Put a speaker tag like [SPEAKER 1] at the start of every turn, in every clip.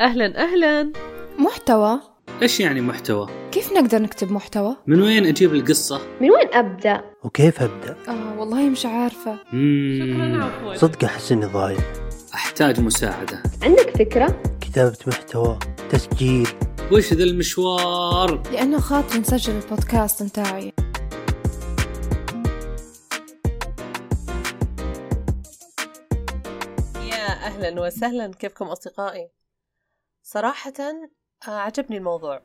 [SPEAKER 1] أهلا أهلا
[SPEAKER 2] محتوى
[SPEAKER 3] إيش يعني محتوى؟
[SPEAKER 2] كيف نقدر نكتب محتوى؟
[SPEAKER 3] من وين أجيب القصة؟
[SPEAKER 4] من وين أبدأ؟
[SPEAKER 5] وكيف أبدأ؟
[SPEAKER 2] آه والله مش عارفة
[SPEAKER 1] شكرا عفوا
[SPEAKER 5] صدق أحس إني ضايع
[SPEAKER 3] أحتاج مساعدة
[SPEAKER 4] عندك فكرة؟
[SPEAKER 5] كتابة محتوى تسجيل
[SPEAKER 3] وش ذا المشوار؟
[SPEAKER 2] لأنه خاطري نسجل البودكاست متاعي
[SPEAKER 1] يا أهلا وسهلا كيفكم أصدقائي؟ صراحة آه، عجبني الموضوع.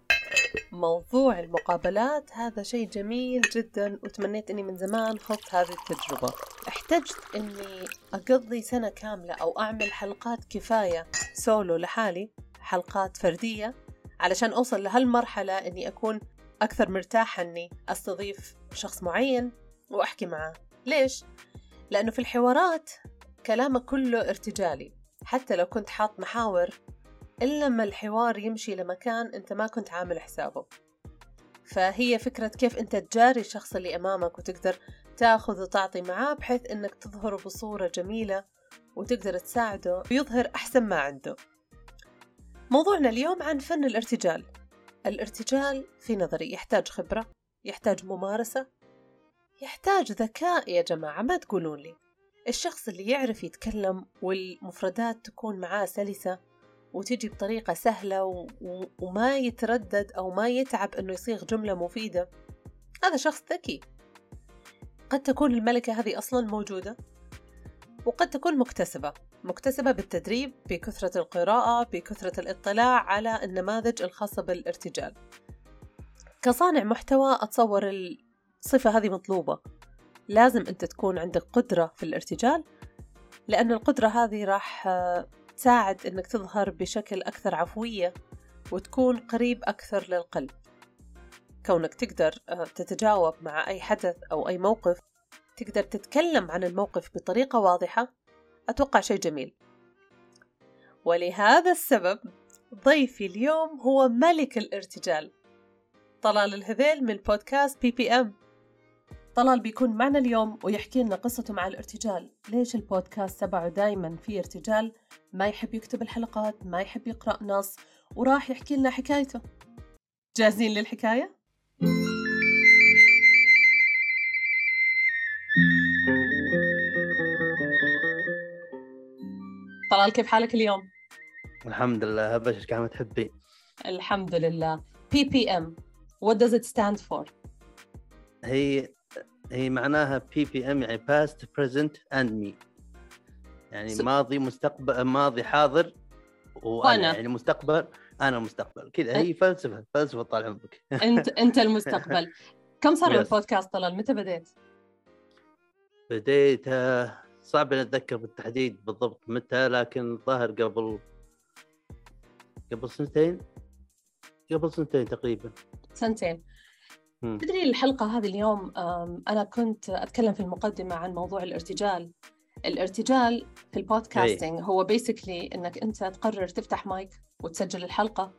[SPEAKER 1] موضوع المقابلات هذا شيء جميل جدا وتمنيت إني من زمان خضت هذه التجربة. احتجت إني أقضي سنة كاملة أو أعمل حلقات كفاية سولو لحالي حلقات فردية علشان أوصل لهالمرحلة إني أكون أكثر مرتاحة إني أستضيف شخص معين وأحكي معاه. ليش؟ لأنه في الحوارات كلامك كله ارتجالي. حتى لو كنت حاط محاور إلا لما الحوار يمشي لمكان أنت ما كنت عامل حسابه. فهي فكرة كيف أنت تجاري الشخص اللي أمامك وتقدر تاخذ وتعطي معاه بحيث أنك تظهره بصورة جميلة وتقدر تساعده ويظهر أحسن ما عنده. موضوعنا اليوم عن فن الارتجال. الارتجال في نظري يحتاج خبرة يحتاج ممارسة يحتاج ذكاء يا جماعة ما تقولون لي. الشخص اللي يعرف يتكلم والمفردات تكون معاه سلسة وتجي بطريقة سهلة و... و... وما يتردد أو ما يتعب إنه يصيغ جملة مفيدة. هذا شخص ذكي. قد تكون الملكة هذه أصلا موجودة. وقد تكون مكتسبة. مكتسبة بالتدريب بكثرة القراءة بكثرة الاطلاع على النماذج الخاصة بالارتجال. كصانع محتوى أتصور الصفة هذه مطلوبة. لازم أنت تكون عندك قدرة في الارتجال لأن القدرة هذه راح تساعد إنك تظهر بشكل أكثر عفوية وتكون قريب أكثر للقلب. كونك تقدر آه، تتجاوب مع أي حدث أو أي موقف تقدر تتكلم عن الموقف بطريقة واضحة أتوقع شيء جميل. ولهذا السبب ضيفي اليوم هو ملك الارتجال طلال الهذيل من بودكاست PPM طلال بيكون معنا اليوم ويحكي لنا قصته مع الارتجال ليش البودكاست تبعه دايما فيه ارتجال ما يحب يكتب الحلقات ما يحب يقرأ نص وراح يحكي لنا حكايته جاهزين للحكاية؟ طلال كيف حالك اليوم؟
[SPEAKER 5] الحمد لله ابشرك كما تحبين
[SPEAKER 1] الحمد لله PPM What does it stand for؟
[SPEAKER 5] هي هي معناها PPM يعني past present and me يعني
[SPEAKER 1] س-
[SPEAKER 5] ماضي مستقبل ماضي حاضر.
[SPEAKER 1] وأنا
[SPEAKER 5] يعني مستقبل أنا المستقبل كذا هي فلسفة فلسفة طال عمرك
[SPEAKER 1] انت أنت المستقبل كم صار. البودكاست طلال متى بديت؟
[SPEAKER 5] بديت آه، صعب أن أتذكر بالتحديد بالضبط متى لكن الظاهر قبل قبل سنتين قبل سنتين تقريبا
[SPEAKER 1] سنتين. تدري الحلقة هذه اليوم أنا كنت أتكلم في المقدمة عن موضوع الارتجال. الارتجال في ال podcasting هو basically إنك أنت تقرر تفتح مايك وتسجل الحلقة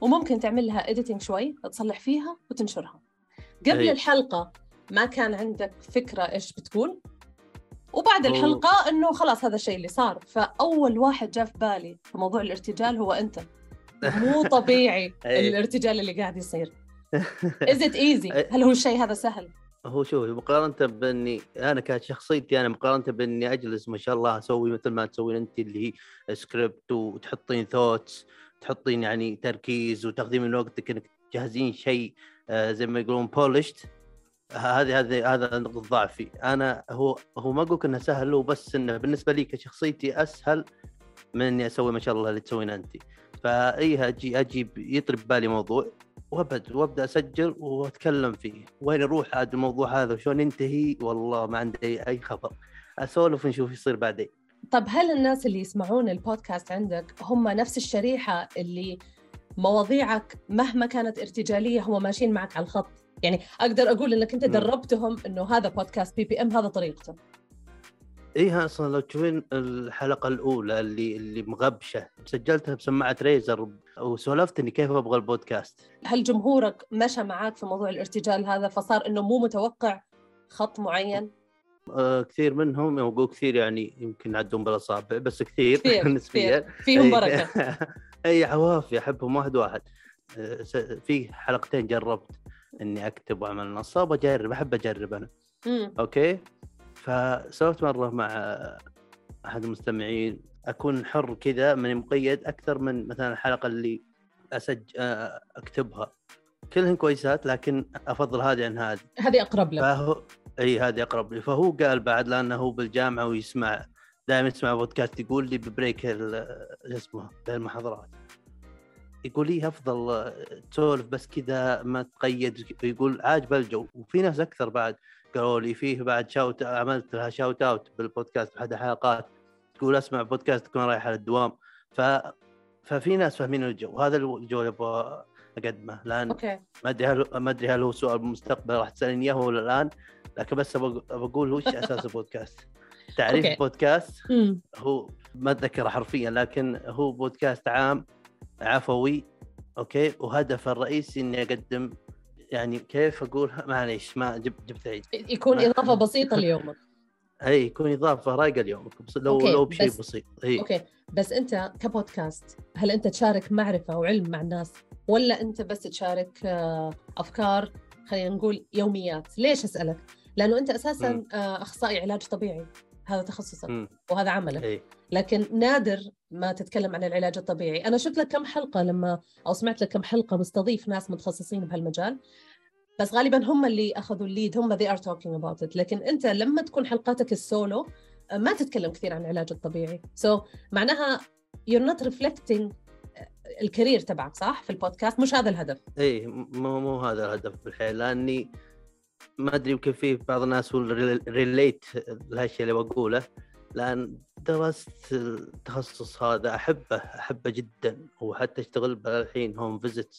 [SPEAKER 1] وممكن تعمل لها editing شوي تصلح فيها وتنشرها. قبل
[SPEAKER 5] أي.
[SPEAKER 1] الحلقة ما كان عندك فكرة إيش بتقول وبعد
[SPEAKER 5] هو-
[SPEAKER 1] الحلقة إنه خلاص هذا الشيء اللي صار. فأول واحد جاء في بالي في موضوع الارتجال هو أنت. مو طبيعي
[SPEAKER 5] أي.
[SPEAKER 1] الارتجال اللي قاعد يصير. Is it easy؟
[SPEAKER 5] أي.
[SPEAKER 1] هل هو الشيء هذا سهل؟
[SPEAKER 5] هو شوف مقارنة بإني أنا كانت شخصيتي أنا مقارنة بإني أجلس ما شاء الله أسوي مثل ما تسوين أنت اللي هي سكريبت وتحطين thoughts تحطين يعني تركيز وتاخذين من وقتك انك تجهزين شيء آه، زي ما يقولون بولشت هذه هذه هذا نقطة ضعفي أنا هو هو ما أقول إنه سهل هو بس إنه بالنسبة لي كشخصيتي أسهل من إني أسوي ما شاء الله اللي تسوينه أنت فاي أجي أجي يطري ببالي موضوع وابد وابدا اسجل واتكلم فيه. وين أروح عاد الموضوع هذا وشلون ينتهي؟ والله ما عندي اي خبر. اسولف ونشوف يصير بعدين.
[SPEAKER 1] طب هل الناس اللي يسمعون البودكاست عندك هم نفس الشريحة اللي مواضيعك مهما كانت ارتجالية هم ماشيين معك على الخط؟ يعني أقدر أقول إنك أنت
[SPEAKER 5] مم.
[SPEAKER 1] دربتهم إنه هذا بودكاست PPM هذا طريقته
[SPEAKER 5] ايها أصلا لو تشوفين الحلقة الأولى اللي اللي مغبشة سجلتها بسماعة Razer وسولفت اني كيف أبغى البودكاست؟
[SPEAKER 1] هل جمهورك مشى معاك في موضوع الارتجال هذا فصار إنه مو متوقع خط معين؟
[SPEAKER 5] آه كثير منهم أقول كثير يعني يمكن يعدون بالاصابع بس كثير
[SPEAKER 1] كثير
[SPEAKER 5] نسبيا.
[SPEAKER 1] فيهم
[SPEAKER 5] إيه.
[SPEAKER 1] بركة.
[SPEAKER 5] اي عوافي أحبهم واحد واحد. آه، في حلقتين جربت إني أكتب وأعمل نص أجرب أحب أجرب أنا.
[SPEAKER 6] مم.
[SPEAKER 5] أوكي؟ فسويت مره مع أحد المستمعين أكون حر كذا ماني مقيد أكثر من مثلا الحلقة اللي اسج آه، أكتبها. كلهن كويسات لكن أفضل هذه عن هذه.
[SPEAKER 1] هذه أقرب لك.
[SPEAKER 5] فهو إي هذه أقرب لي. فهو قال بعد لأنه هو بالجامعة ويسمع دائما يسمع بودكاست يقول لي ب break اسمه المحاضرات يقول لي أفضل آه، تسولف بس كذا ما تقيد يقول عاجبه الجو. وفي ناس أكثر بعد قالوا لي فيه بعد shout عملت لها shout out بالبودكاست بأحد الحلقات تقول اسمع بودكاست تكون رايح على الدوام ف ففي ناس فاهمين الجو هذا الجو اللي أبغى أقدمه. لأن
[SPEAKER 6] أوكي.
[SPEAKER 5] ما أدري هل ما أدري هل هو سؤال بالمستقبل راح تسألني إياه ولا الآن لكن بس بقول وش أساس البودكاست. تعريف
[SPEAKER 1] أوكي.
[SPEAKER 5] البودكاست. هو ما أتذكره حرفيا لكن هو بودكاست عام عفوي أوكي؟ وهدفه الرئيسي إني أقدم يعني كيف أقول؟ معليش ما جبت جبت عيد.
[SPEAKER 1] يكون
[SPEAKER 5] ما-
[SPEAKER 1] إضافة بسيطة ليومك.
[SPEAKER 5] إي يكون إضافة رايقة اليوم بس لو
[SPEAKER 1] أوكي،
[SPEAKER 5] لو بشيء
[SPEAKER 1] بس-
[SPEAKER 5] بسيط إي.
[SPEAKER 1] أوكي بس أنت كبودكاست هل أنت تشارك معرفة وعلم مع الناس ولا أنت بس تشارك آه، أفكار خلينا نقول يوميات؟ ليش أسألك؟ لأنه أنت
[SPEAKER 5] أساسا.
[SPEAKER 1] آه، أخصائي علاج طبيعي. هذا تخصصك. وهذا عملك.
[SPEAKER 5] إي.
[SPEAKER 1] لكن نادر ما تتكلم عن العلاج الطبيعي. أنا شفت لك كم حلقة لما أو سمعت لك كم حلقة مستضيف ناس متخصصين بهالمجال بس غالبا هم اللي أخذوا ال lead هم they are talking about it. لكن أنت لما تكون حلقاتك السولو ما تتكلم كثير عن العلاج الطبيعي. so so, معناها you're not reflecting ال career تبعك صح؟ في البودكاست؟ مش هذا الهدف.
[SPEAKER 5] اي مو مو هذا الهدف بالحياة لأني ما أدري يمكن في بعض الناس relate لهالشيء اللي بقوله لأن درست التخصص هذا أحبه أحبه جدا. وحتى أشتغل الحين home visit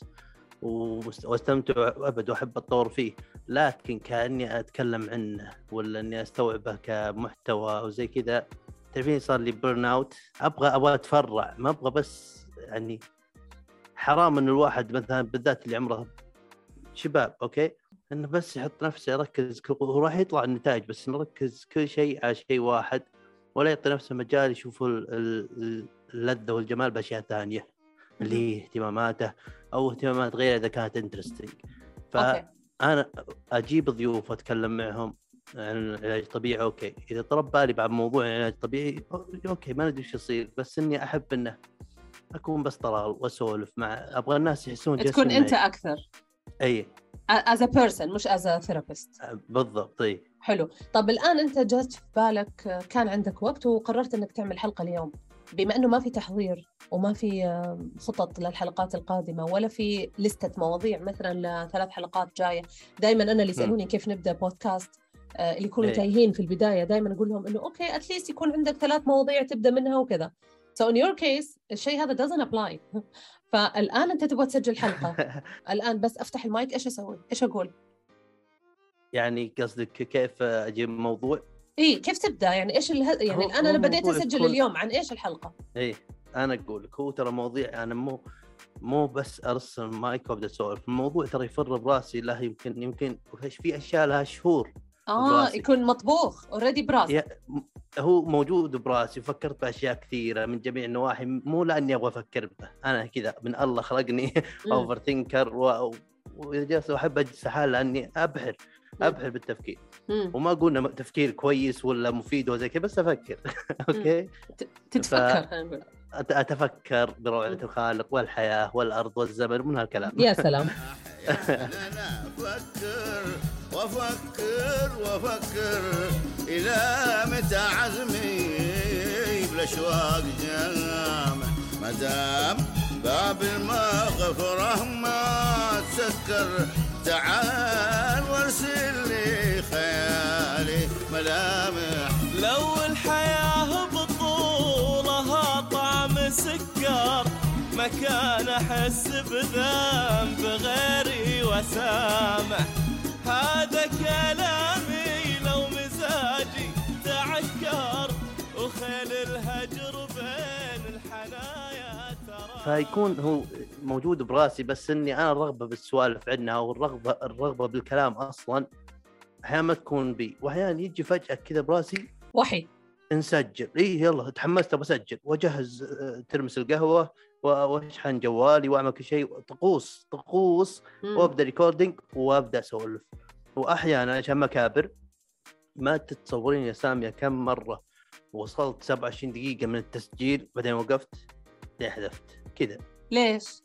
[SPEAKER 5] وأستمتع أبد وأحب أتطور فيه. لكن كأني أتكلم عنه ولا إني أستوعبه كمحتوى أو زي كذا تعرفين صار لي burn out أبغى أبغى أتفرع. ما أبغى بس يعني حرام إن الواحد مثلا بالذات اللي عمره شباب أوكي؟ إنه بس يحط نفسه يركز هو راح يطلع النتائج بس نركز كل شيء على شيء واحد. ولا يعطي نفسه مجال يشوف ال- ال- اللذة والجمال بأشياء ثانية اللي هي اهتماماته أو اهتمامات غيره إذا كانت
[SPEAKER 6] interesting
[SPEAKER 5] فانا أجيب ضيوف وأتكلم معهم عن العلاج الطبيعي أوكي. إذا طق ببالي بعد موضوع العلاج الطبيعي أوكي ما ندري إيش يصير بس إني أحب إنه أكون بس طلال وأسولف مع أبغى الناس يحسون
[SPEAKER 6] تكون
[SPEAKER 5] أنت.
[SPEAKER 6] أكثر.
[SPEAKER 5] إي.
[SPEAKER 6] As a person مش as a therapist.
[SPEAKER 5] بالضبط إي.
[SPEAKER 6] حلو. طب الآن أنت جات في بالك آه، كان عندك وقت وقررت أنك تعمل حلقة اليوم. بما أنه ما في تحضير وما في آه، خطط للحلقات القادمة ولا في list ة مواضيع مثلا لثلاث حلقات جاية دائما أنا اللي يسألوني كيف نبدأ بودكاست آه، اللي يكونوا
[SPEAKER 5] إيه.
[SPEAKER 6] تايهين في البداية دائما أقول لهم أنه أوكي at least يكون عندك ثلاث مواضيع تبدأ منها وكذا. So in your case الشيء هذا doesn't apply. فالآن أنت تبغى تسجل حلقة. الآن بس أفتح المايك إيش أسوي؟ إيش أقول؟
[SPEAKER 5] يعني قصدك كيف أجيب موضوع
[SPEAKER 6] إيه كيف تبدأ؟ يعني إيش اله... يعني الان أنا بديت أسجل
[SPEAKER 5] يكون-
[SPEAKER 6] اليوم عن إيش الحلقة؟
[SPEAKER 5] إي أنا أقول لك هو ترى مواضيع أنا مو مو بس ارسل المايك وأبدأ أسولف الموضوع ترى يفر براسي له يمكن يمكن في أشياء لها شهور.
[SPEAKER 6] آه
[SPEAKER 5] براسي.
[SPEAKER 6] يكون مطبوخ
[SPEAKER 5] already م- هو موجود براسي وفكرت باشياء كثيرة من جميع النواحي مو لأني أبغى أفكر به أنا كذا من الله خلقني. overthinker. وإذا جلست أحب أجلس حال لأني ابحر ابحر بالتفكير
[SPEAKER 6] مم.
[SPEAKER 5] وما إنه تفكير كويس ولا مفيد وزي كذا بس أفكر
[SPEAKER 6] أوكي تتفكر
[SPEAKER 5] أت- أتفكر بروعة الخالق والحياة والأرض والزمن من هالكلام.
[SPEAKER 1] يا سلام.
[SPEAKER 7] أنا أفكر وافكر وافكر إلى متى عزمي بالاشواق جامع ما دام باب المغفرة ما تسكر تعال
[SPEAKER 8] ما كان أحس بذنب غيري وسامح هذا كلامي لو مزاجي تعكر وخيل الهجر بين الحنايا ترى.
[SPEAKER 5] فيكون هو موجود براسي بس إني أنا الرغبة بالسوالف عنها أو الرغبة الرغبة بالكلام أصلا أحيانا ما تكون بي. واحيانا يجي فجأة كذا براسي
[SPEAKER 6] وحي
[SPEAKER 5] نسجل اي يلا تحمست بسجل وأجهز آه، ترمس القهوة. واشحن جوالي واعمل كل شيء. طقوس طقوس. وأبدأ recording وأبدأ أسولف. وأحيانا عشان مكابر ما تتصورين يا سامية كم مرة وصلت 27 دقيقة من التسجيل بعدين وقفت حذفت. كذا.
[SPEAKER 1] ليش؟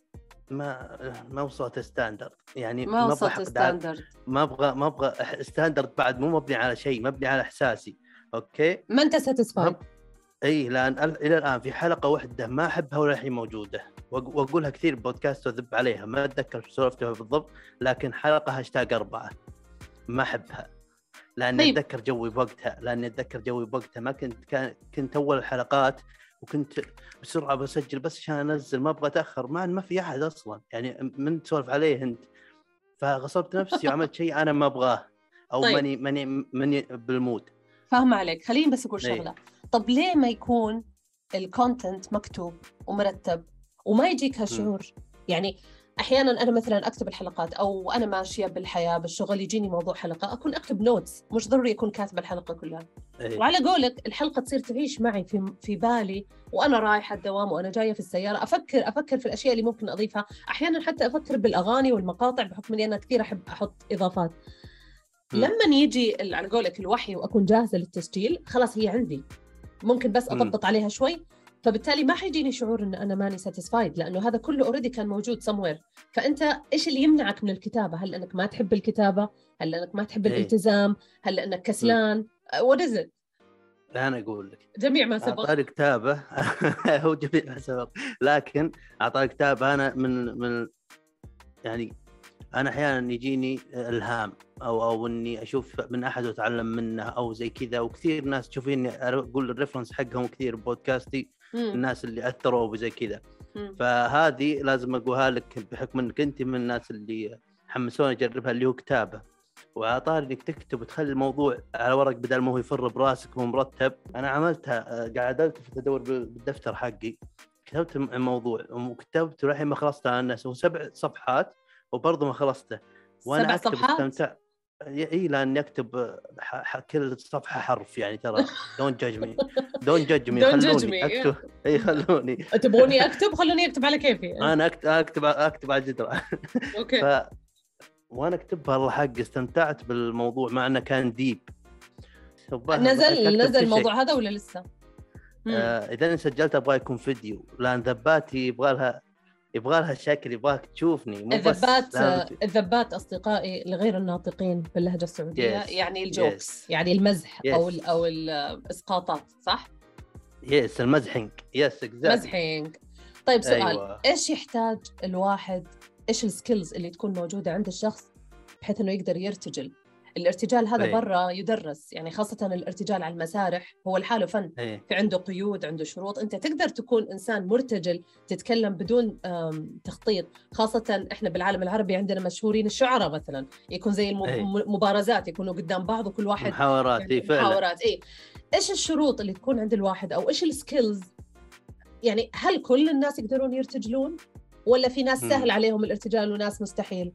[SPEAKER 5] ما ما وصلت standard يعني
[SPEAKER 1] ما وصلت standard
[SPEAKER 5] ما أبغى ما أبغى standard بعد. مو مبني على شيء مبني على إحساسي. أوكي؟
[SPEAKER 1] ما أنت satisfied
[SPEAKER 5] ما- اي لأن ال- إلى الآن في حلقة واحدة ما أحبها ولا هي موجودة. وأقولها كثير بودكاست وأذب عليها. ما أتذكر سولفتها بالضبط لكن حلقة هاشتاج أربعة. ما أحبها. لأني
[SPEAKER 1] طيب.
[SPEAKER 5] أتذكر جوي بوقتها. لأني أتذكر جوي بوقتها. ما كنت كان كنت أول الحلقات وكنت بسرعة بسجل بس عشان أنزل ما أبغى أتأخر. مع إن ما في أحد أصلا. يعني من تسولف عليه أنت. فغصبت نفسي وعملت شيء أنا ما أبغاه. أو
[SPEAKER 1] طيب.
[SPEAKER 5] ماني ماني ماني بال mood.
[SPEAKER 1] فاهمة عليك. خليني بس أقول
[SPEAKER 5] إيه.
[SPEAKER 1] شغلة. طب ليه ما يكون ال content مكتوب ومرتب وما يجيك هالشعور؟ يعني أحيانا أنا مثلا أكتب الحلقات أو أنا ماشية بالحياة بالشغل يجيني موضوع حلقة أكون أكتب notes مش ضروري اكون كاتبة الحلقة كلها.
[SPEAKER 5] إيه.
[SPEAKER 1] وعلى قولك الحلقة تصير تعيش معي في في بالي وأنا رايحة الدوام وأنا جاية في السيارة. أفكر أفكر في الأشياء اللي ممكن أضيفها. أحيانا حتى أفكر بالأغاني والمقاطع بحكم إني أنا كثير أحب أحط إضافات.
[SPEAKER 5] مم.
[SPEAKER 1] لما يجي على قولك الوحي وأكون جاهزة للتسجيل خلاص هي عندي. ممكن بس. أضبط عليها شوي. فبالتالي ما حيجيني شعور إن أنا ماني satisfied لأنه هذا كله already كان موجود somewhere. فأنت إيش اللي يمنعك من الكتابة؟ هل إنك ما تحب الكتابة؟ هل إنك ما تحب
[SPEAKER 5] إيه.
[SPEAKER 1] الالتزام؟ هل إنك كسلان؟ what is it
[SPEAKER 5] أنا أقول لك.
[SPEAKER 1] جميع ما سبق.
[SPEAKER 5] أعطاني كتابة. هو جميع ما سبق. لكن أعطاني كتابة أنا من من يعني أنا أحيانا يجيني إلهام أو أو إني أشوف من أحد وأتعلم منه أو زي كذا وكثير ناس تشوفيني أقول الريفرنس حقهم كثير ببودكاستي
[SPEAKER 1] مم.
[SPEAKER 5] الناس اللي أثروا بزي كذا. فهذه لازم أقولها لك بحكم إنك أنت من الناس اللي حمسوني أجربها اللي هو كتابة. وأعطاني إنك تكتب وتخلي الموضوع على ورق بدل ما هو يفر براسك وهو مرتب. أنا عملتها آه، قاعد ألتفت أدور بال- بالدفتر حقي. كتبت الم- الموضوع وكتبت للحين ما خلصته أنا سبع صفحات. وبرضه ما خلصته. وأنا
[SPEAKER 1] سبع
[SPEAKER 5] أكتب
[SPEAKER 1] صفحات؟
[SPEAKER 5] استمتع إي لأني أكتب ح- ح- كل صفحة حرف يعني ترى. don't judge me
[SPEAKER 1] don't judge me
[SPEAKER 5] خلوني. أكتب. إي خلوني.
[SPEAKER 1] تبغوني أكتب؟ خلوني أكتب على كيفي.
[SPEAKER 5] أنا اكتب أكتب أكتب على الجدران.
[SPEAKER 1] أوكي.
[SPEAKER 5] ف وأنا أكتبها الله حق استمتعت بالموضوع مع أنه كان deep
[SPEAKER 1] نزل نزل الموضوع هذا ولا لسه؟
[SPEAKER 5] آه إذا سجلت أبغى يكون فيديو لأن ذباتي يبغى لها يبغى لها شكل يبغاك تشوفني مو
[SPEAKER 1] الذبات الذبات أصدقائي لغير الناطقين باللهجة السعودية
[SPEAKER 5] Yes.
[SPEAKER 1] يعني ال jokes
[SPEAKER 5] Yes.
[SPEAKER 1] يعني المزح أو
[SPEAKER 5] Yes.
[SPEAKER 1] ال أو الإسقاطات صح؟
[SPEAKER 5] yes المزحنج yes exactly
[SPEAKER 1] مزحينج طيب سؤال
[SPEAKER 5] أيوة.
[SPEAKER 1] إيش يحتاج الواحد إيش ال skills اللي تكون موجودة عند الشخص بحيث إنه يقدر يرتجل الارتجال هذا
[SPEAKER 5] أي.
[SPEAKER 1] برا يدرس يعني خاصة الارتجال على المسارح هو لحاله فن.
[SPEAKER 5] إيه.
[SPEAKER 1] في عنده قيود عنده شروط. أنت تقدر تكون إنسان مرتجل تتكلم بدون تخطيط. خاصة إحنا بالعالم العربي عندنا مشهورين الشعراء مثلا. يكون زي
[SPEAKER 5] أي.
[SPEAKER 1] المبارزات يكونوا قدام بعض وكل واحد
[SPEAKER 5] محاورات اي فعلا.
[SPEAKER 1] محاورات اي إيش الشروط اللي تكون عند الواحد؟ أو إيش ال skills يعني هل كل الناس يقدرون يرتجلون؟ ولا في ناس. سهل عليهم الارتجال وناس مستحيل؟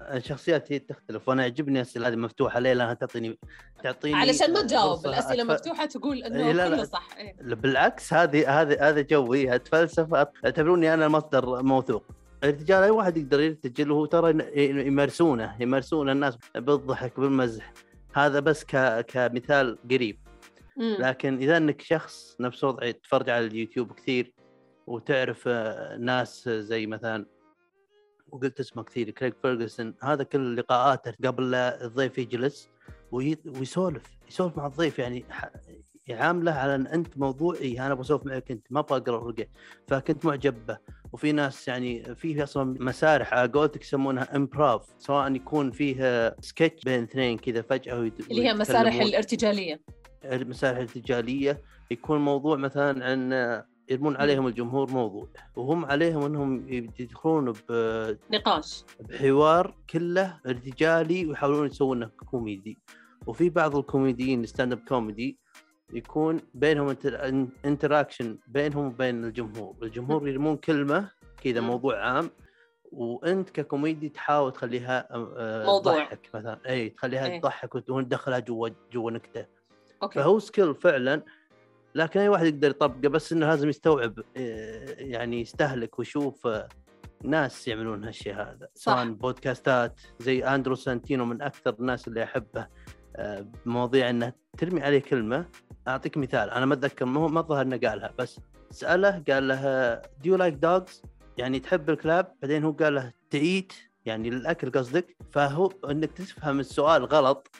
[SPEAKER 5] الشخصيات هي تختلف وأنا يعجبني الأسئلة هذه مفتوحة ليه لأنها تعطيني تعطيني
[SPEAKER 1] علشان ما تجاوب
[SPEAKER 5] فرصة
[SPEAKER 1] الأسئلة
[SPEAKER 5] أتف-
[SPEAKER 1] مفتوحة تقول
[SPEAKER 5] إنه لا، لا.
[SPEAKER 1] كله صح إيه.
[SPEAKER 5] بالعكس هذه هذه هذا جوي اتفلسف اعتبروني أنا مصدر موثوق الرجال أي واحد يقدر يرتجل وهو ترى يمارسونه يمارسون الناس بالضحك بالمزح هذا بس ك... كمثال قريب
[SPEAKER 1] مم.
[SPEAKER 5] لكن إذا إنك شخص نفس وضعي تتفرج على اليوتيوب كثير وتعرف آه، ناس زي مثلا وقلت اسمه كثير كريج فيرجسون هذا كل لقاءاته قبل الضيف يجلس وي- ويسولف يسولف مع الضيف يعني يعامله على إن أنت موضوعي أنا أبغى أسولف معك أنت ما أبغى أقرأ ورقة. فكنت معجب به وفي ناس يعني في أصلا مسارح على قولتك يسمونها improv سواء يكون فيه سكتش بين اثنين كذا فجأة ويت-
[SPEAKER 1] اللي هي مسارح. الارتجالية.
[SPEAKER 5] المسارح الارتجالية. يكون موضوع مثلا عن يرمون عليهم الجمهور موضوع وهم عليهم إنهم يدخلون ب-
[SPEAKER 1] نقاش.
[SPEAKER 5] بحوار كله ارتجالي ويحاولون يسوونه كوميدي. وفي بعض الكوميديين stand up comedy يكون بينهم inter... interaction بينهم وبين الجمهور. الجمهور يرمون كلمة كذا. موضوع عام وأنت ككوميدي تحاول تخليها آه،
[SPEAKER 1] موضوع.
[SPEAKER 5] تضحك مثلا. اي تخليها
[SPEAKER 1] إيه.
[SPEAKER 5] تضحك وتدخلها جوا جوا نكتة.
[SPEAKER 1] أوكي.
[SPEAKER 5] فهو skill فعلا لكن أي واحد يقدر يطبقه بس إنه لازم يستوعب آه، يعني يستهلك ويشوف آه، ناس يعملون هالشيء هذا. سواء بودكاستات زي أندرو سانتينو من أكثر الناس اللي أحبه آه، بمواضيع إنه ترمي عليه كلمة. أعطيك مثال أنا ما أتذكر ما الظاهر إنه قالها بس سأله قال له do you like dogs يعني تحب الكلاب؟ بعدين هو قال له to eat يعني للأكل قصدك. فهو إنك تفهم السؤال غلط.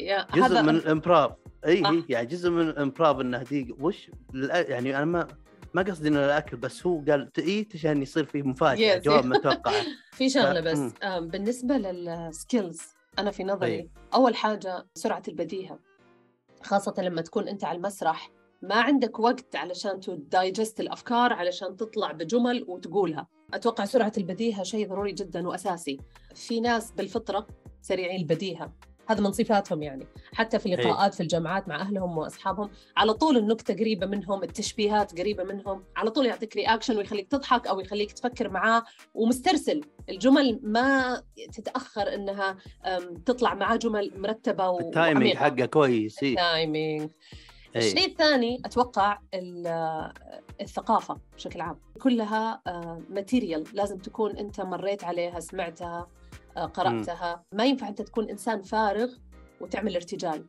[SPEAKER 5] جزء
[SPEAKER 1] هذا
[SPEAKER 5] من ال improv.
[SPEAKER 1] اي.
[SPEAKER 5] اي يعني جزء من ال improv إنه دي وش يعني أنا ما ما قصدي إنه الأكل بس هو قال تيت عشان يصير فيه مفاجأة
[SPEAKER 1] Yes.
[SPEAKER 5] جواب متوقع
[SPEAKER 1] في شغلة
[SPEAKER 5] ف-
[SPEAKER 1] بس
[SPEAKER 5] مم.
[SPEAKER 1] آم، بالنسبة لل skills أنا في نظري
[SPEAKER 5] أي.
[SPEAKER 1] أول حاجة سرعة البديهة خاصة لما تكون أنت على المسرح ما عندك وقت علشان ت digest الأفكار علشان تطلع بجمل وتقولها أتوقع سرعة البديهة شيء ضروري جدا وأساسي في ناس بالفطرة سريعي البديهة هذا من صفاتهم يعني حتى في لقاءات في الجامعات مع أهلهم وأصحابهم على طول النكتة قريبة منهم التشبيهات قريبة منهم على طول يعطيك reaction ويخليك تضحك أو يخليك تفكر معاه ومسترسل الجمل ما تتأخر إنها تطلع معاه جمل مرتبة و-
[SPEAKER 5] ال
[SPEAKER 1] timing.
[SPEAKER 5] حقه كويس إيه. اي
[SPEAKER 1] التايمينج
[SPEAKER 5] إي.
[SPEAKER 1] الشيء الثاني أتوقع ال- الثقافة بشكل عام كلها material لازم تكون أنت مريت عليها سمعتها قرأتها. ما ينفع أنت تكون إنسان فارغ وتعمل ارتجال.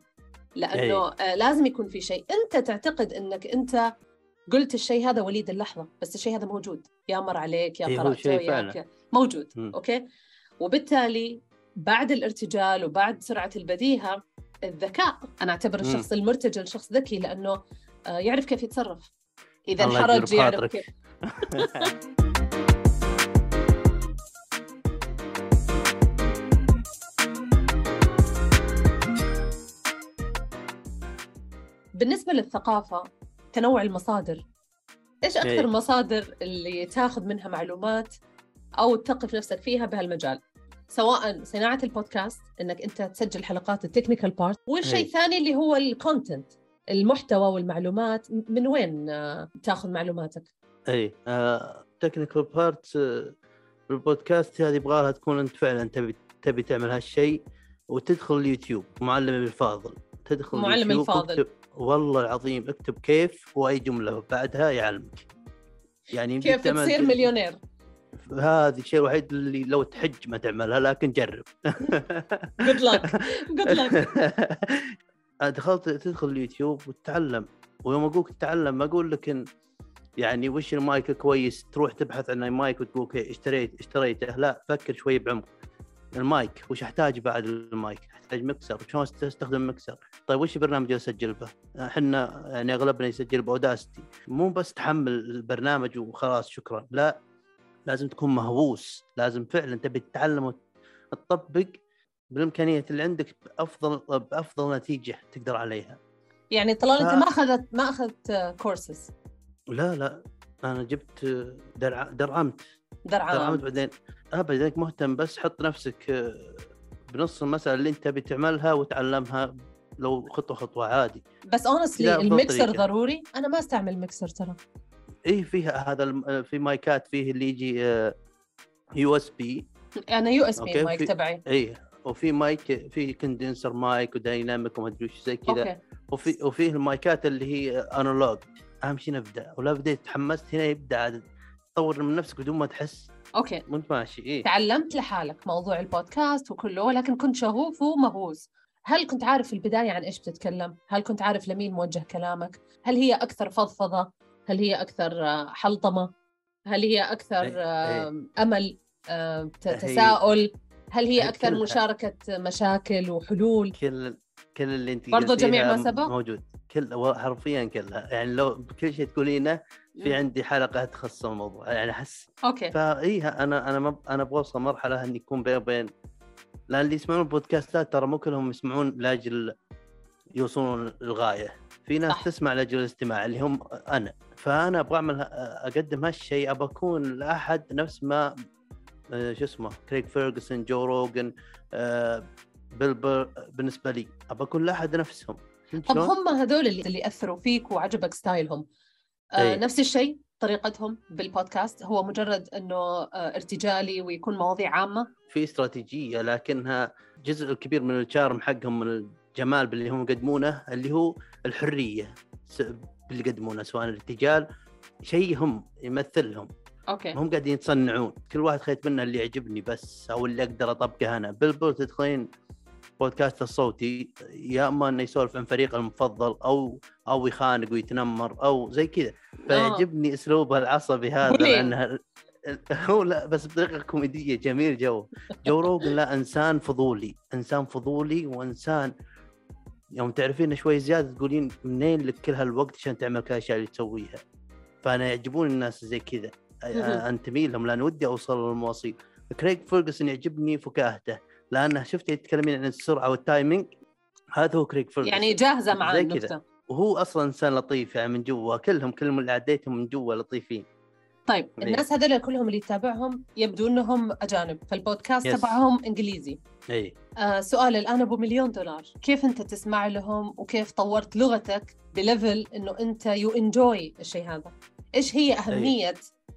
[SPEAKER 1] لأنه آه، لازم يكون في شيء. أنت تعتقد إنك أنت قلت الشيء هذا وليد اللحظة بس الشيء هذا موجود. يا مر عليك يا
[SPEAKER 5] إيه،
[SPEAKER 1] قرأته
[SPEAKER 5] شيء
[SPEAKER 1] يا موجود
[SPEAKER 5] مم.
[SPEAKER 1] أوكي؟ وبالتالي بعد الارتجال وبعد سرعة البديهة الذكاء أنا
[SPEAKER 5] أعتبر.
[SPEAKER 1] الشخص المرتجل شخص ذكي لأنه آه، يعرف كيف يتصرف.
[SPEAKER 5] إذا
[SPEAKER 1] انحرج يعرف. كيف. بالنسبة للثقافة تنوع المصادر إيش أكثر
[SPEAKER 5] إيه.
[SPEAKER 1] مصادر اللي تاخذ منها معلومات أو تثقف نفسك فيها بهالمجال سواء صناعة البودكاست إنك أنت تسجل حلقات ال technical part والشيء
[SPEAKER 5] إيه.
[SPEAKER 1] الثاني اللي هو ال content المحتوى والمعلومات من وين آه، تاخذ معلوماتك
[SPEAKER 5] اي technical part البودكاست هذه يبغى لها تكون أنت فعلا تبي تبي تعمل هالشيء وتدخل اليوتيوب معلم الفاضل تدخل
[SPEAKER 1] معلم الفاضل.
[SPEAKER 5] والله العظيم اكتب كيف واي جملة بعدها يعلمك. يعني
[SPEAKER 1] كيف تصير مليونير.
[SPEAKER 5] هذا الشيء الوحيد اللي لو تحج ما تعملها لكن جرب.
[SPEAKER 1] Good luck good luck
[SPEAKER 5] دخلت تدخل اليوتيوب وتتعلم ويوم أقولك تتعلم ما أقول لك إن يعني وش المايك كويس تروح تبحث عن المايك وتقول أوكي اشتريت اشتريته لا فكر شوي بعمق. المايك وش أحتاج بعد المايك؟ أحتاج مكسر شلون استخدم مكسر طيب وش البرنامج اللي اسجل به؟ إحنا يعني أغلبنا يسجل ب Audacity. مو بس تحمل البرنامج وخلاص شكرا. لا لازم تكون مهووس. لازم فعلا تبي تتعلم وتطبق بالامكانيات اللي عندك بأفضل بأفضل نتيجة تقدر عليها.
[SPEAKER 1] يعني طلال أنت
[SPEAKER 5] ف-
[SPEAKER 1] ما أخذت ما أخذت كورسز
[SPEAKER 5] لا لا. أنا جيت درع درعمت. درعمت
[SPEAKER 1] درعام
[SPEAKER 5] بعدين. ابدا مهتم بس حط نفسك آه، بنص المسألة اللي أنت تبي تعملها وتعلمها لو خطوة خطوة عادي.
[SPEAKER 1] بس honestly
[SPEAKER 5] ال
[SPEAKER 1] mixer
[SPEAKER 5] طريقة.
[SPEAKER 1] ضروري. أنا ما أستعمل ميكسر ترى.
[SPEAKER 5] إيه فيها هذا آه، في مايكات فيه اللي يجي يو إس بي.
[SPEAKER 1] أنا يو إس بي المايك تبعي.
[SPEAKER 5] إيه وفي مايك في condenser mic و dynamic وما أدري وش زي كذا. وفي وفيه المايكات اللي هي analog أهم شيء نبدأ. ولا بديت تحمست هنا يبدأ عاد. تطور من نفسك بدون ما تحس.
[SPEAKER 1] أوكي
[SPEAKER 5] وأنت ماشي إيه
[SPEAKER 1] تعلمت لحالك موضوع البودكاست وكله ولكن كنت شغوف ومهووس هل كنت عارف في البداية عن إيش بتتكلم؟ هل كنت عارف لمين موجه كلامك؟ هل هي أكثر فضفضة؟ هل هي أكثر آه، حلطمة؟ هل هي أكثر
[SPEAKER 5] إيه،
[SPEAKER 1] آه، أمل تساؤل؟ هل هي أكثر. مشاركة مشاكل وحلول؟
[SPEAKER 5] كل كل اللي
[SPEAKER 1] أنت
[SPEAKER 5] قلتيها
[SPEAKER 1] جميع ما سبق؟
[SPEAKER 5] موجود كل حرفيا كلها يعني لو بكل شيء تقولينه في عندي حلقة تخص الموضوع يعني أحس.
[SPEAKER 1] أوكي.
[SPEAKER 5] فاي أنا أنا ما أنا بوصل مرحلة اني يكون بين وبين لأن اللي يسمعون البودكاستات ترى مو كلهم يسمعون لأجل يوصلون للغاية. في ناس
[SPEAKER 1] صح.
[SPEAKER 5] تسمع لأجل الاستماع اللي هم أنا. فأنا أبغى أعمل أقدم هالشيء ابى أكون لأحد نفس ما آه، شو اسمه كريج فيرجسون جو روجن آه، بيل بر بالنسبة لي. ابى أكون لأحد نفسهم.
[SPEAKER 1] طب؟ هم هذول اللي, اللي أثروا فيك وعجبك style هم؟ آه
[SPEAKER 5] إيه.
[SPEAKER 1] نفس الشيء طريقتهم بالبودكاست هو مجرد إنه آه ارتجالي ويكون مواضيع عامة.
[SPEAKER 5] في استراتيجية لكنها جزء كبير من ال charm حقهم من الجمال باللي هم يقدمونه اللي هو الحرية باللي يقدمونه سواء الرجال شيء هم يمثلهم
[SPEAKER 1] أوكي.
[SPEAKER 5] مو قاعدين يتصنعون. كل واحد خيط منه اللي يعجبني بس أو اللي أقدر أطبقه أنا. بيل بر تدخلين بودكاست الصوتي يا أما إنه يسولف عن فريقه المفضل أو أو يخانق ويتنمر أو زي كذا. فيعجبني اسلوبه العصبي هذا. لانها هو لا بس بطريقة كوميدية جميل جو. جو روجن لا إنسان فضولي إنسان فضولي وإنسان يوم تعرفين شوي زيادة تقولين منين لك كل هالوقت عشان تعمل كل الاشياء اللي تسويها. فأنا يعجبوني الناس زي كذا. انتمي لهم لأن ودي أوصل لمواصيل. كريج فيرجسون يعجبني فكاهته. لأنه شفت يتكلمين عن السرعة وال timing هذا هو كريج فيرجسون
[SPEAKER 1] يعني جاهزة مع. النكته
[SPEAKER 5] وهو أصلا إنسان لطيف يعني من جوا كلهم كلهم اللي عديتهم من جوا لطيفين.
[SPEAKER 1] طيب
[SPEAKER 5] إيه.
[SPEAKER 1] الناس هذول كلهم اللي يتابعهم يبدو إنهم أجانب. فالبودكاست. تبعهم إنجليزي.
[SPEAKER 5] إي.
[SPEAKER 1] آه سؤال الآن أبو مليون دولار. كيف أنت تسمع لهم وكيف طورت لغتك ب level إنه أنت you enjoy الشيء هذا؟ إيش هي أهمية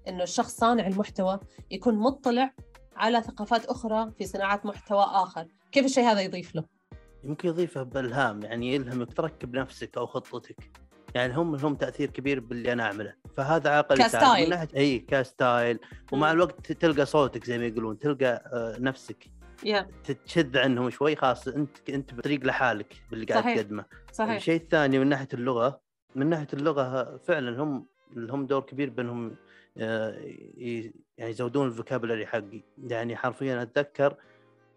[SPEAKER 1] إنه الشخص صانع المحتوى يكون مطلع على ثقافات أخرى في صناعة محتوى آخر. كيف الشيء هذا يضيف له؟
[SPEAKER 5] يمكن يضيفه بالهام يعني يلهمك تركب نفسك أو خطتك. يعني هم لهم تأثير كبير باللي أنا أعمله. فهذا. من ناحيه إي ك style.
[SPEAKER 1] ومع.
[SPEAKER 5] الوقت تلقى صوتك زي ما يقولون تلقى آه، نفسك.
[SPEAKER 1] يا.
[SPEAKER 5] تتشذ عنهم شوي خلاص أنت أنت بطريق لحالك باللي قاعد. تقدمه.
[SPEAKER 1] صحيح.
[SPEAKER 5] الشيء الثاني من ناحية اللغة من ناحية اللغة فعلا هم لهم دور كبير بانهم يعني يزودون ال vocabulary حقي. يعني حرفيا أتذكر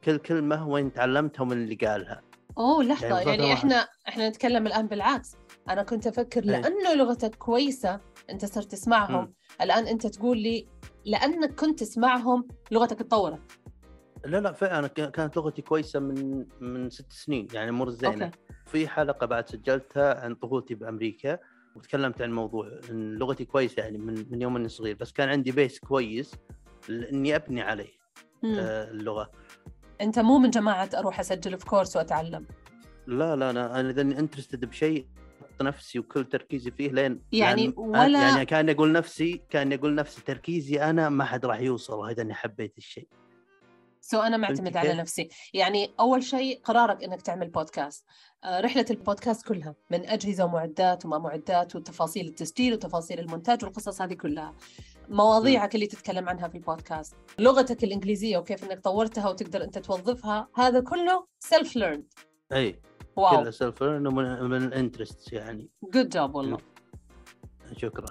[SPEAKER 5] كل كلمة وين تعلمتها من اللي قالها.
[SPEAKER 1] أوه لحظة.
[SPEAKER 5] يعني
[SPEAKER 1] يعني, إحنا إحنا نتكلم الآن بالعكس. أنا كنت أفكر
[SPEAKER 5] إيه.
[SPEAKER 1] لأنه لغتك كويسة أنت صرت تسمعهم.
[SPEAKER 5] مم.
[SPEAKER 1] الآن أنت تقول لي لأنك كنت تسمعهم لغتك اتطورت.
[SPEAKER 5] لا لا فعلا كانت لغتي كويسة من من ست سنين يعني امور
[SPEAKER 1] زينة.
[SPEAKER 5] في حلقة بعد سجلتها عن طفولتي بأمريكا. وتكلمت عن موضوع إن لغتي كويسة يعني من من يوم إني صغير بس كان عندي بيس كويس اني أبني عليه. آه، اللغة.
[SPEAKER 1] أنت مو من جماعة أروح أسجل في course وأتعلم؟
[SPEAKER 5] لا لا أنا أنا إذا interested بشيء أحط نفسي وكل تركيزي فيه لين
[SPEAKER 1] يعني
[SPEAKER 5] لأن-
[SPEAKER 1] ولا-
[SPEAKER 5] يعني كان أقول نفسي كان أقول نفسي تركيزي أنا ما حد راح يوصل اذا إني حبيت الشيء.
[SPEAKER 1] so
[SPEAKER 5] أنا
[SPEAKER 1] معتمد على؟ نفسي. يعني أول شيء قرارك إنك تعمل بودكاست آه، رحلة البودكاست كلها من أجهزة ومعدات وما معدات وتفاصيل التسجيل وتفاصيل المونتاج والقصص هذه كلها. مواضيعك اللي تتكلم عنها في البودكاست لغتك الإنجليزية وكيف إنك طورتها وتقدر أنت توظفها. هذا كله self learn
[SPEAKER 5] إي
[SPEAKER 1] wow
[SPEAKER 5] كله self ومن من ال interest يعني.
[SPEAKER 1] good job والله.
[SPEAKER 5] شكرا.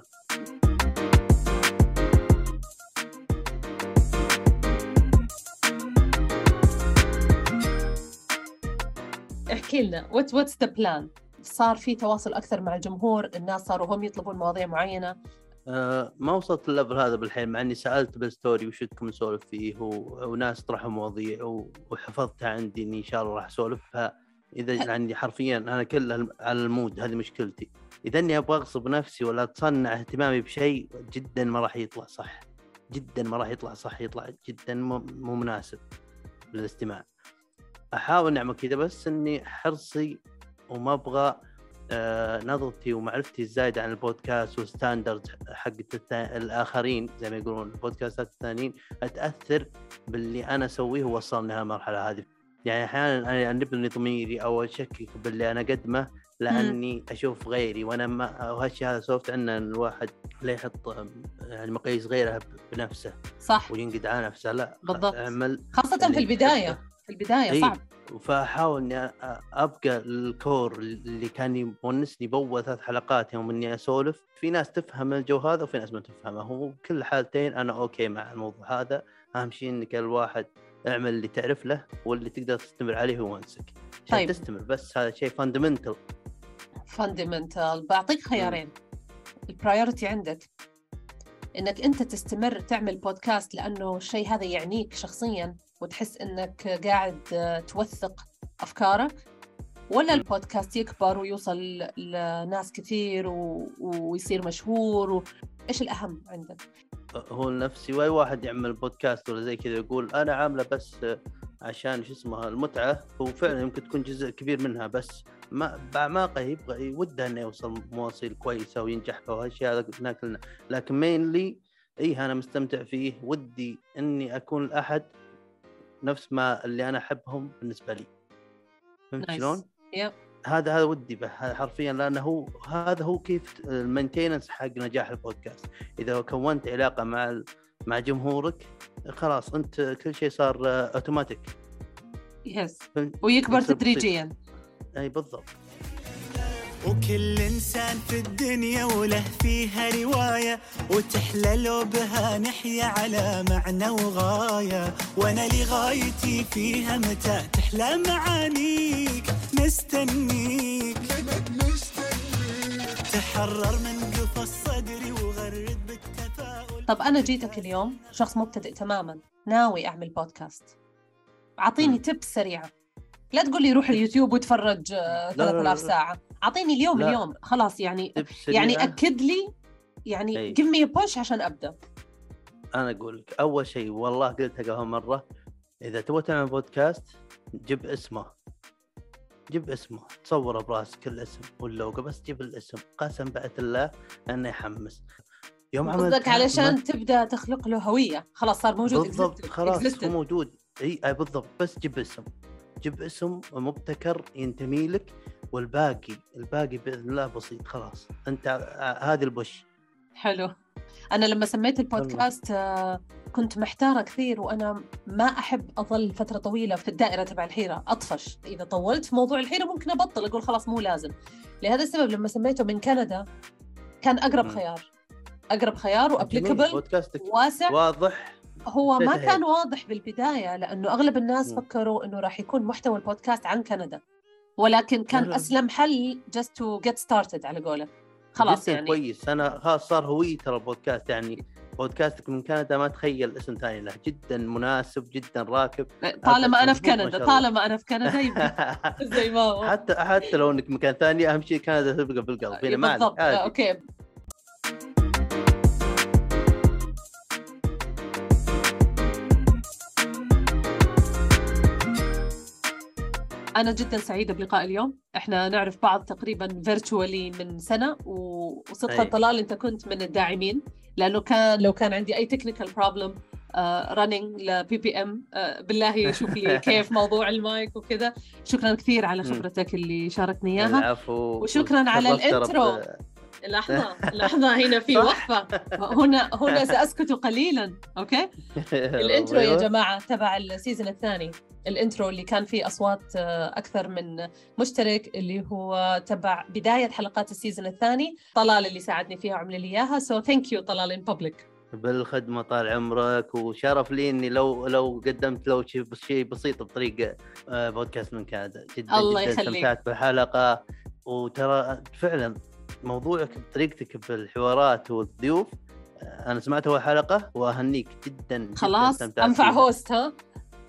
[SPEAKER 1] احكي لنا what what's the plan صار في تواصل أكثر مع الجمهور الناس صاروا هم يطلبون مواضيع معينة.
[SPEAKER 5] آه ما وصلت ال level هذا بالحين مع إني سألت بال story وش ودكم نسولف فيه. وناس طرحوا مواضيع. وحفظتها عندي إني إن شاء الله راح اسولفها إذا عندي حرفيا أنا كلها على ال mood هذه مشكلتي. إذا إني أبغى أغصب نفسي ولا أتصنع اهتمامي بشيء جدا ما راح يطلع صح. جدا ما راح يطلع صح يطلع جدا مو مناسب للاستماع. أحاول نعمل كذا بس إني حرصي وما أبغى آه، نظرتي ومعرفتي الزايده عن البودكاست وال standard حق الآخرين زي ما يقولون البودكاستات الثانيين اتاثر باللي أنا أسويه ووصلني هالمرحله هذه يعني أحيانا أنا يأنبني ضميري أو أشكك باللي أنا أقدمه لأني أشوف غيري وأنا ما وهالشيء هذا سولفت عنه إن الواحد لا يحط يعني مقاييس غيرها بنفسه
[SPEAKER 1] صح
[SPEAKER 5] وينقد على نفسه لا
[SPEAKER 1] بالضبط.
[SPEAKER 5] أعمل
[SPEAKER 1] خاصة في
[SPEAKER 5] البداية.
[SPEAKER 1] في البداية
[SPEAKER 5] إي.
[SPEAKER 1] صعب.
[SPEAKER 5] فأحاول إني أبقى ال core اللي كان يونسني باول ثلاث حلقات يوم إني أسولف. في ناس تفهم الجو هذا وفي ناس ما تفهمه. هو كل حالتين أنا okay مع الموضوع هذا. أهم شيء إنك الواحد اعمل اللي تعرف له واللي تقدر تستمر عليه هو عشان
[SPEAKER 1] طيب.
[SPEAKER 5] تستمر بس هذا شيء fundamental
[SPEAKER 1] fundamental بعطيك خيارين. ال priority عندك. إنك أنت تستمر تعمل بودكاست لأنه الشيء هذا يعنيك شخصيا. وتحس إنك قاعد توثق افكارك ولا. البودكاست يكبر ويوصل لناس كثير و... ويصير مشهور و... إيش الأهم عندك؟
[SPEAKER 5] هو نفسي وأي واحد يعمل بودكاست ولا زي كذا يقول أنا عامله بس عشان شو اسمها المتعة هو فعلا يمكن تكون جزء كبير منها بس ما باعماقه يبغى وده إنه يوصل مواصيل كويسة وينجح في هالشيء هذا لكن mainly إي أنا مستمتع فيه ودي إني أكون الأحد نفس ما اللي أنا أحبهم بالنسبة لي فهمت
[SPEAKER 1] Nice.
[SPEAKER 5] شلون؟
[SPEAKER 1] Yep.
[SPEAKER 5] هذا هذا ودي به حرفيا لأنه هو هذا هو كيف ال maintenance حق نجاح البودكاست إذا كونت علاقة مع مع جمهورك خلاص أنت كل شيء صار آه، automatic
[SPEAKER 1] yes
[SPEAKER 5] فهمت؟
[SPEAKER 1] ويكبر. تدريجيا
[SPEAKER 5] أي بالضبط
[SPEAKER 8] وكل إنسان في الدنيا وله فيها رواية وتحلى لو بها نحيا على معنى وغاية. وأنا لغايتي فيها متى تحلى معانيك؟ مستنيك تحرر من قفص صدري وغرد بالتفاؤل.
[SPEAKER 1] طب أنا جيتك اليوم شخص مبتدئ تماما ناوي أعمل بودكاست أعطيني
[SPEAKER 5] مم.
[SPEAKER 1] تبس سريعة لا تقول لي روح اليوتيوب وتفرج آه،
[SPEAKER 5] لا، لا،
[SPEAKER 1] 3000
[SPEAKER 5] لا.
[SPEAKER 1] ساعة أعطيني اليوم
[SPEAKER 5] لا.
[SPEAKER 1] اليوم. خلاص يعني
[SPEAKER 5] تبس
[SPEAKER 1] يعني. أكد لي يعني me a push عشان أبدأ.
[SPEAKER 5] أنا أقول لك أول شيء والله قلتها قبل مرة إذا تبغى تعمل بودكاست جيب اسمه. جيب اسمه. تصوره براسك الاسم واللوجو بس جيب الاسم. قسم بعد الله انه يحمس. يوم
[SPEAKER 1] قصدك
[SPEAKER 5] عملتها
[SPEAKER 1] علشان
[SPEAKER 5] ما-
[SPEAKER 1] تبدأ تخلق له هوية. خلاص صار موجود
[SPEAKER 5] بالضبط خلاص
[SPEAKER 1] existed.
[SPEAKER 5] هو موجود أي بالضبط. بس جيب اسم. جيب اسم مبتكر ينتمي لك. والباقي الباقي بإذن الله بسيط خلاص. أنت ع- هذه البش
[SPEAKER 1] حلو. أنا لما سميت البودكاست آه، كنت محتارة كثير وأنا ما أحب أظل فترة طويلة في الدائرة تبع الحيرة أطفش. إذا طولت في موضوع الحيرة ممكن أبطل أقول خلاص مو لازم. لهذا السبب لما سميته من كندا كان أقرب
[SPEAKER 5] مم.
[SPEAKER 1] خيار. أقرب خيار
[SPEAKER 5] بودكاستك
[SPEAKER 1] واسع.
[SPEAKER 5] واضح؟
[SPEAKER 1] هو ما. كان واضح بالبداية لأنه أغلب الناس. فكروا أنه راح يكون محتوى البودكاست عن كندا. ولكن كان
[SPEAKER 5] لا.
[SPEAKER 1] أسلم حل just to get started على قولك خلاص يعني.
[SPEAKER 5] كويس. أنا خلاص صار هوية ترى البودكاست. يعني بودكاستك من كندا ما تخيل اسم ثاني له. جدا مناسب جدا راكب.
[SPEAKER 1] طالما أنا في كندا. طالما أنا في كندا يبقى زي ما هو.
[SPEAKER 5] حتى حتى لو إنك مكان ثاني أهم شيء كندا تبقى بالقلب هنا
[SPEAKER 1] بالضبط. آه، okay. أنا جدا سعيدة بلقاء اليوم، إحنا نعرف بعض تقريبا virtually من سنة وصدقا
[SPEAKER 5] أي.
[SPEAKER 1] طلال أنت كنت من الداعمين لأنه كان لو كان عندي أي technical problem running ل BBM بالله شوف لي كيف موضوع المايك وكذا شكرا كثير على. خبرتك اللي شاركني إياها
[SPEAKER 5] العفو
[SPEAKER 1] وشكراً على.
[SPEAKER 5] ب-
[SPEAKER 1] لحظة لحظة هنا في. وقفة. هنا هنا سأسكت قليلا okay؟ ال intro يا
[SPEAKER 5] أيوة.
[SPEAKER 1] جماعة تبع ال season الثاني. ال intro اللي كان فيه أصوات آه، أكثر من مشترك اللي هو تبع بداية حلقات ال season الثاني. طلال اللي ساعدني فيها وعمل لي إياها. so thank you طلال in public
[SPEAKER 5] بالخدمة طال عمرك. وشرف لي إني لو لو قدمت لو شيء بس- شيء بسيط بطريقه آه، بودكاست من كندا جدا
[SPEAKER 1] الله
[SPEAKER 5] جدا
[SPEAKER 1] يخليك.
[SPEAKER 5] استمتعت بالحلقة. وترى فعلا موضوعك بطريقتك بالحوارات والضيوف آه، أنا سمعت اول حلقة وأهنيك جدا
[SPEAKER 1] خلاص
[SPEAKER 5] فيها.
[SPEAKER 1] host ها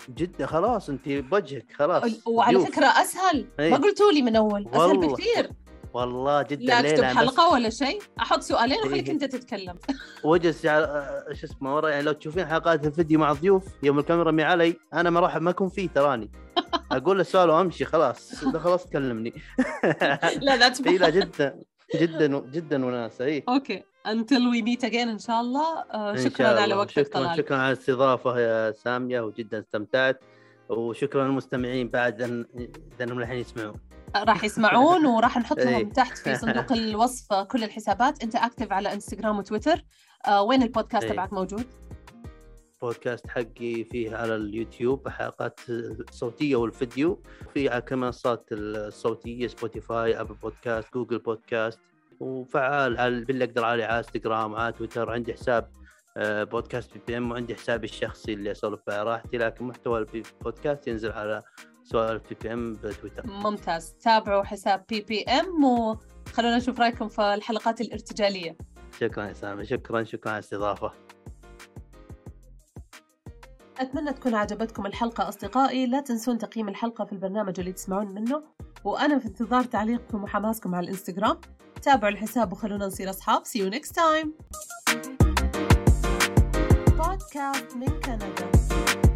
[SPEAKER 5] جدا خلاص أنت بوجهك خلاص
[SPEAKER 1] وعلى
[SPEAKER 5] ضيوف.
[SPEAKER 1] فكرة أسهل
[SPEAKER 5] إيه.
[SPEAKER 1] ما قلتوا لي من أسهل
[SPEAKER 5] والله.
[SPEAKER 1] بكثير
[SPEAKER 5] والله جدا
[SPEAKER 1] لا
[SPEAKER 5] بس
[SPEAKER 1] حلقة ولا شيء أحط سؤالين وخليك
[SPEAKER 5] إيه.
[SPEAKER 1] أنت تتكلم
[SPEAKER 5] على آه، شو اسمه ورا يعني لو تشوفين حلقات الفيديو مع الضيوف يوم الكاميرا مي علي أنا ما راح ما أكون فيه تراني أقول له السؤال وأمشي خلاص خلاص تكلمني
[SPEAKER 1] لا
[SPEAKER 5] اي لا جدا جدا جدا وناسه اي
[SPEAKER 1] Okay. Until we meet again إن شاء الله. آه، شكرا
[SPEAKER 5] شاء
[SPEAKER 1] على
[SPEAKER 5] الله.
[SPEAKER 1] وقتك
[SPEAKER 5] شكرا
[SPEAKER 1] طلال
[SPEAKER 5] شكرا على الاستضافة يا سامية وجدا استمتعت. وشكرا للمستمعين بعد أن- لانهم الحين يسمعون.
[SPEAKER 1] راح يسمعون وراح نحط
[SPEAKER 5] إيه.
[SPEAKER 1] لهم تحت في صندوق الوصف كل الحسابات. أنت اكتف على انستغرام وتويتر آه وين البودكاست
[SPEAKER 5] إيه.
[SPEAKER 1] تبعك موجود؟
[SPEAKER 5] بودكاست حقي فيه على اليوتيوب حلقات صوتية والفيديو. في على المنصات الصوتية سبوتيفاي ابل بودكاست جوجل بودكاست وفعال على باللي أقدر عليه على انستغرام على تويتر عندي حساب آه، بودكاست بي بي إم وعندي حسابي الشخصي اللي أسولف على راحتي. لكن محتوى البودكاست ينزل على سوالف بي بي إم بتويتر.
[SPEAKER 1] ممتاز. تابعوا حساب بي بي إم وخلونا نشوف رأيكم في الحلقات الارتجالية.
[SPEAKER 5] شكرا يا سامي. شكرا. شكرا على الاستضافة.
[SPEAKER 6] أتمنى تكون عجبتكم الحلقة أصدقائي. لا تنسون تقييم الحلقة في البرنامج اللي تسمعون منه. وأنا في انتظار تعليقكم وحماسكم على الإنستغرام. تابعوا الحساب وخلونا نصير أصحاب. See you next time. بودكاست من كندا.